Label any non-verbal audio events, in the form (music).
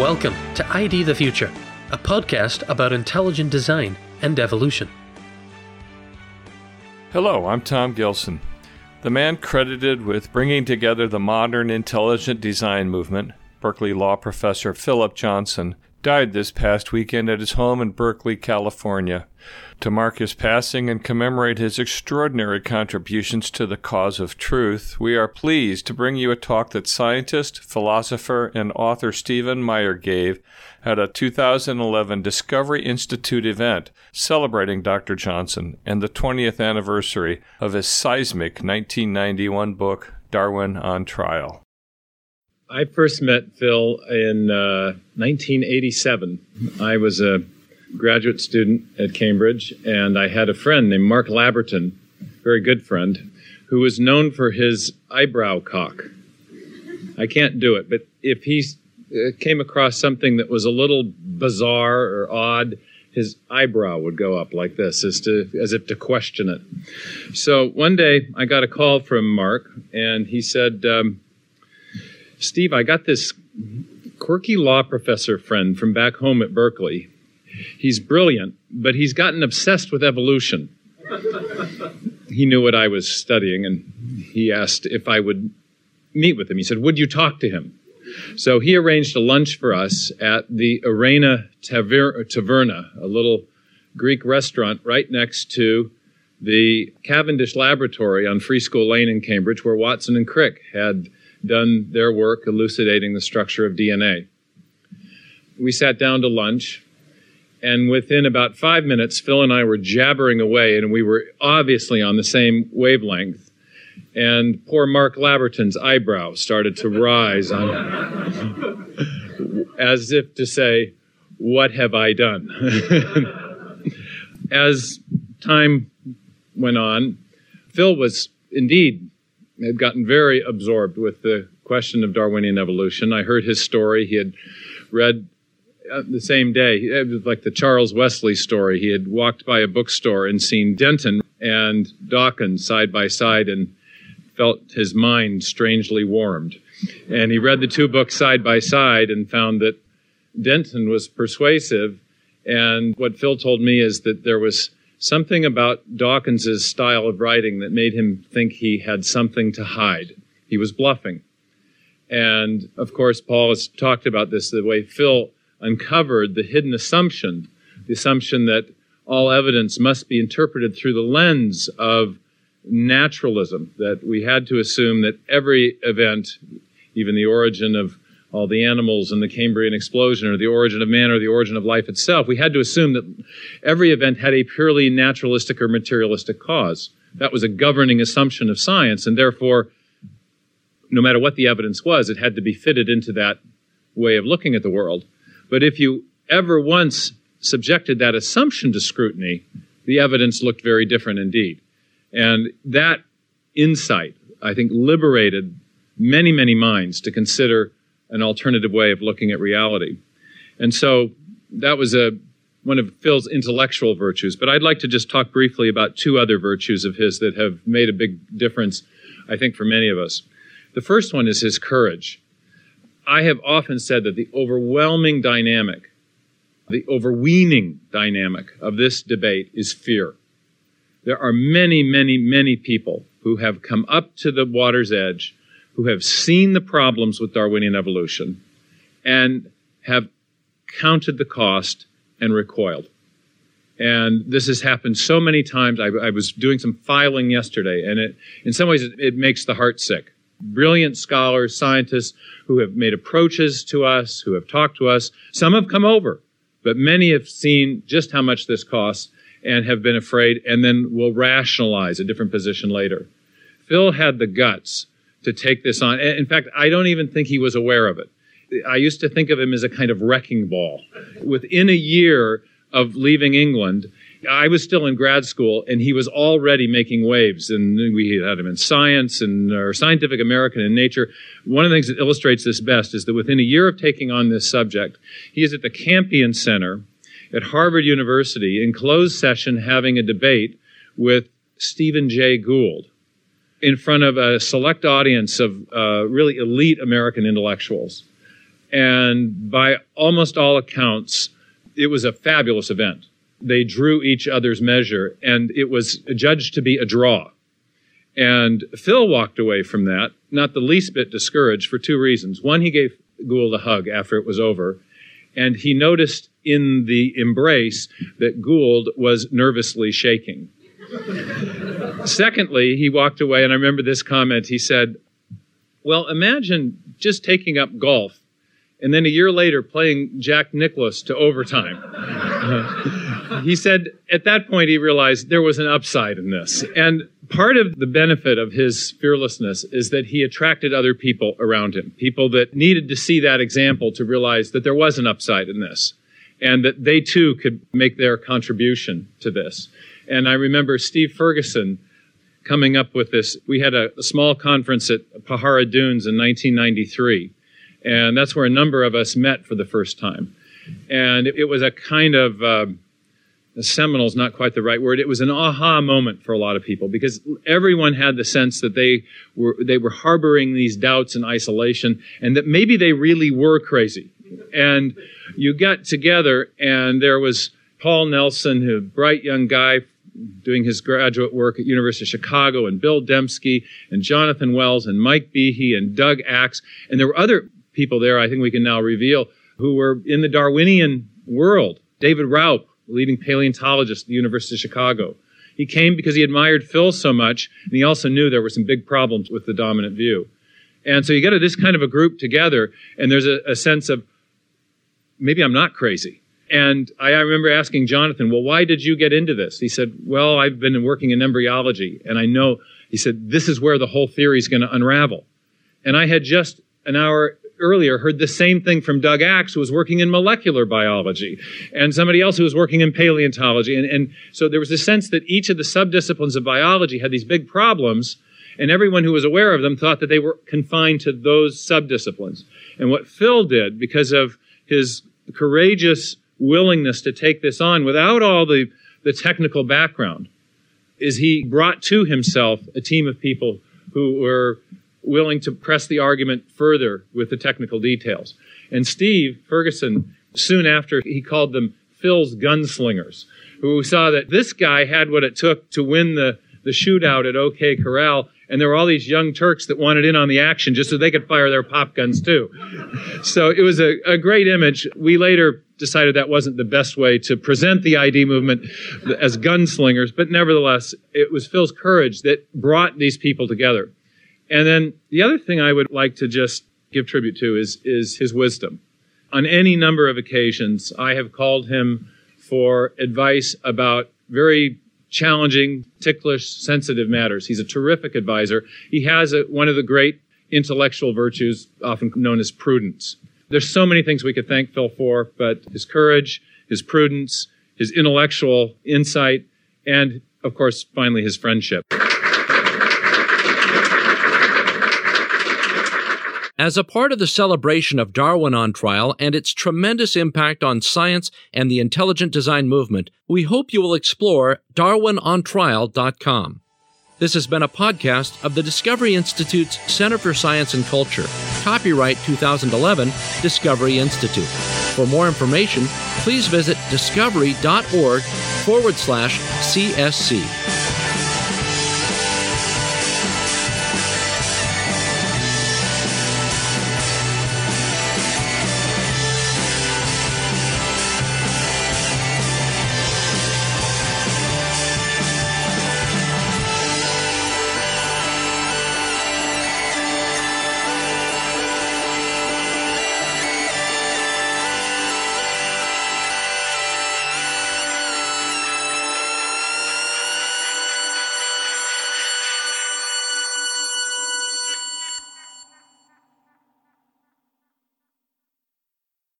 Welcome to ID the Future, a podcast about intelligent design and evolution. Hello, I'm Tom Gilson, the man credited with bringing together the modern intelligent design movement. Berkeley law professor Phillip Johnson died this past weekend at his home in Berkeley, California. To mark his passing and commemorate his extraordinary contributions to the cause of truth, we are pleased to bring you a talk that scientist, philosopher, and author Stephen Meyer gave at a 2011 Discovery Institute event celebrating Dr. Johnson and the 20th anniversary of his seismic 1991 book, Darwin on Trial. I first met Phil in uh, 1987. I was a graduate student at Cambridge, and I had a friend named Mark Labberton, very good friend, who was known for his eyebrow cock. I can't do it, but if he uh, came across something that was a little bizarre or odd, his eyebrow would go up like this as to as if to question it. So one day I got a call from Mark, and he said, um, "Steve, I got this quirky law professor friend from back home at Berkeley He's brilliant, but he's gotten obsessed with evolution. he knew what I was studying, and he asked if I would meet with him. He said, Would you talk to him? So he arranged a lunch for us at the Arena Taverna, a little Greek restaurant right next to the Cavendish Laboratory on Free School Lane in Cambridge, where Watson and Crick had done their work elucidating the structure of DNA. We sat down to lunch. And within about five minutes, Phil and I were jabbering away, and we were obviously on the same wavelength. And poor Mark Labberton's eyebrow started to rise on, (laughs) as if to say, What have I done? (laughs) as time went on, Phil was indeed had gotten very absorbed with the question of Darwinian evolution. I heard his story. He had read uh, the same day, it was like the Charles Wesley story. He had walked by a bookstore and seen Denton and Dawkins side by side and felt his mind strangely warmed. And he read the two books side by side and found that Denton was persuasive. And what Phil told me is that there was something about Dawkins's style of writing that made him think he had something to hide. He was bluffing. And of course, Paul has talked about this the way Phil uncovered the hidden assumption, the assumption that all evidence must be interpreted through the lens of naturalism, that we had to assume that every event, even the origin of all the animals and the Cambrian explosion, or the origin of man, or the origin of life itself, we had to assume that every event had a purely naturalistic or materialistic cause. That was a governing assumption of science, and therefore, no matter what the evidence was, it had to be fitted into that way of looking at the world. But if you ever once subjected that assumption to scrutiny, the evidence looked very different indeed. And that insight, I think, liberated many, many minds to consider an alternative way of looking at reality. And so that was a, one of Phil's intellectual virtues. But I'd like to just talk briefly about two other virtues of his that have made a big difference, I think, for many of us. The first one is his courage. I have often said that the overwhelming dynamic, the overweening dynamic of this debate is fear. There are many, many, many people who have come up to the water's edge, who have seen the problems with Darwinian evolution, and have counted the cost and recoiled. And this has happened so many times. I, I was doing some filing yesterday, and it, in some ways, it, it makes the heart sick brilliant scholars, scientists who have made approaches to us, who have talked to us. Some have come over, but many have seen just how much this costs and have been afraid and then will rationalize a different position later. Phil had the guts to take this on. In fact, I don't even think he was aware of it. I used to think of him as a kind of wrecking ball. Within a year of leaving England, I was still in grad school, and he was already making waves. And we had him in Science and or Scientific American and Nature. One of the things that illustrates this best is that within a year of taking on this subject, he is at the Campion Center at Harvard University in closed session having a debate with Stephen Jay Gould in front of a select audience of uh, really elite American intellectuals. And by almost all accounts, it was a fabulous event. They drew each other's measure, and it was judged to be a draw. And Phil walked away from that, not the least bit discouraged for two reasons. One, he gave Gould a hug after it was over, and he noticed in the embrace that Gould was nervously shaking. Secondly, he walked away, and I remember this comment. He said, Well, imagine just taking up golf and then a year later playing Jack Nicklaus to overtime. (laughs) He said at that point he realized there was an upside in this. And part of the benefit of his fearlessness is that he attracted other people around him, people that needed to see that example to realize that there was an upside in this and that they too could make their contribution to this. And I remember Steve Ferguson coming up with this. We had a, a small conference at Pajaro Dunes in 1993 and that's where a number of us met for the first time. And it, it was a kind of uh, seminal is not quite the right word. It was an aha moment for a lot of people because everyone had the sense that they were they were harboring these doubts and isolation, and that maybe they really were crazy. And you got together, and there was Paul Nelson, a bright young guy doing his graduate work at University of Chicago, and Bill Dembski, and Jonathan Wells, and Mike Behe, and Doug Axe, and there were other people there, I think we can now reveal, who were in the Darwinian world. David Raup, leading paleontologist at the University of Chicago. He came because he admired Phil so much, and he also knew there were some big problems with the dominant view. And so you get this kind of a group together, and there's a, a sense of maybe I'm not crazy. And I, I, remember asking Jonathan, well, why did you get into this? He said, well, I've been working in embryology, and I know, he said, this is where the whole theory is going to unravel. And I had just an hour earlier heard the same thing from Doug Axe, who was working in molecular biology, and somebody else who was working in paleontology. And, and so there was a sense that each of the subdisciplines of biology had these big problems, and everyone who was aware of them thought that they were confined to those subdisciplines. And what Phil did, because of his courageous willingness to take this on without all the, the technical background, is he brought to himself a team of people who were willing to press the argument further with the technical details. And Steve Ferguson, soon after, he called them Phil's gunslingers, who saw that this guy had what it took to win the, the shootout at OK Corral. And there were all these young Turks that wanted in on the action just so they could fire their pop guns too. So it was a, a great image. We later decided that wasn't the best way to present the ID movement as gunslingers, but nevertheless, it was Phil's courage that brought these people together. And then the other thing I would like to just give tribute to is, is his wisdom. On any number of occasions, I have called him for advice about very challenging, ticklish, sensitive matters. He's a terrific advisor. He has a, one of the great intellectual virtues, often known as prudence. There's so many things we could thank Phil for, but his courage, his prudence, his intellectual insight, and of course, finally, his friendship. As a part of the celebration of Darwin on Trial and its tremendous impact on science and the intelligent design movement, we hope you will explore darwinontrial.com. This has been a podcast of the Discovery Institute's Center for Science and Culture. Copyright 2011, Discovery Institute. For more information, please visit discovery.org forward slash CSC.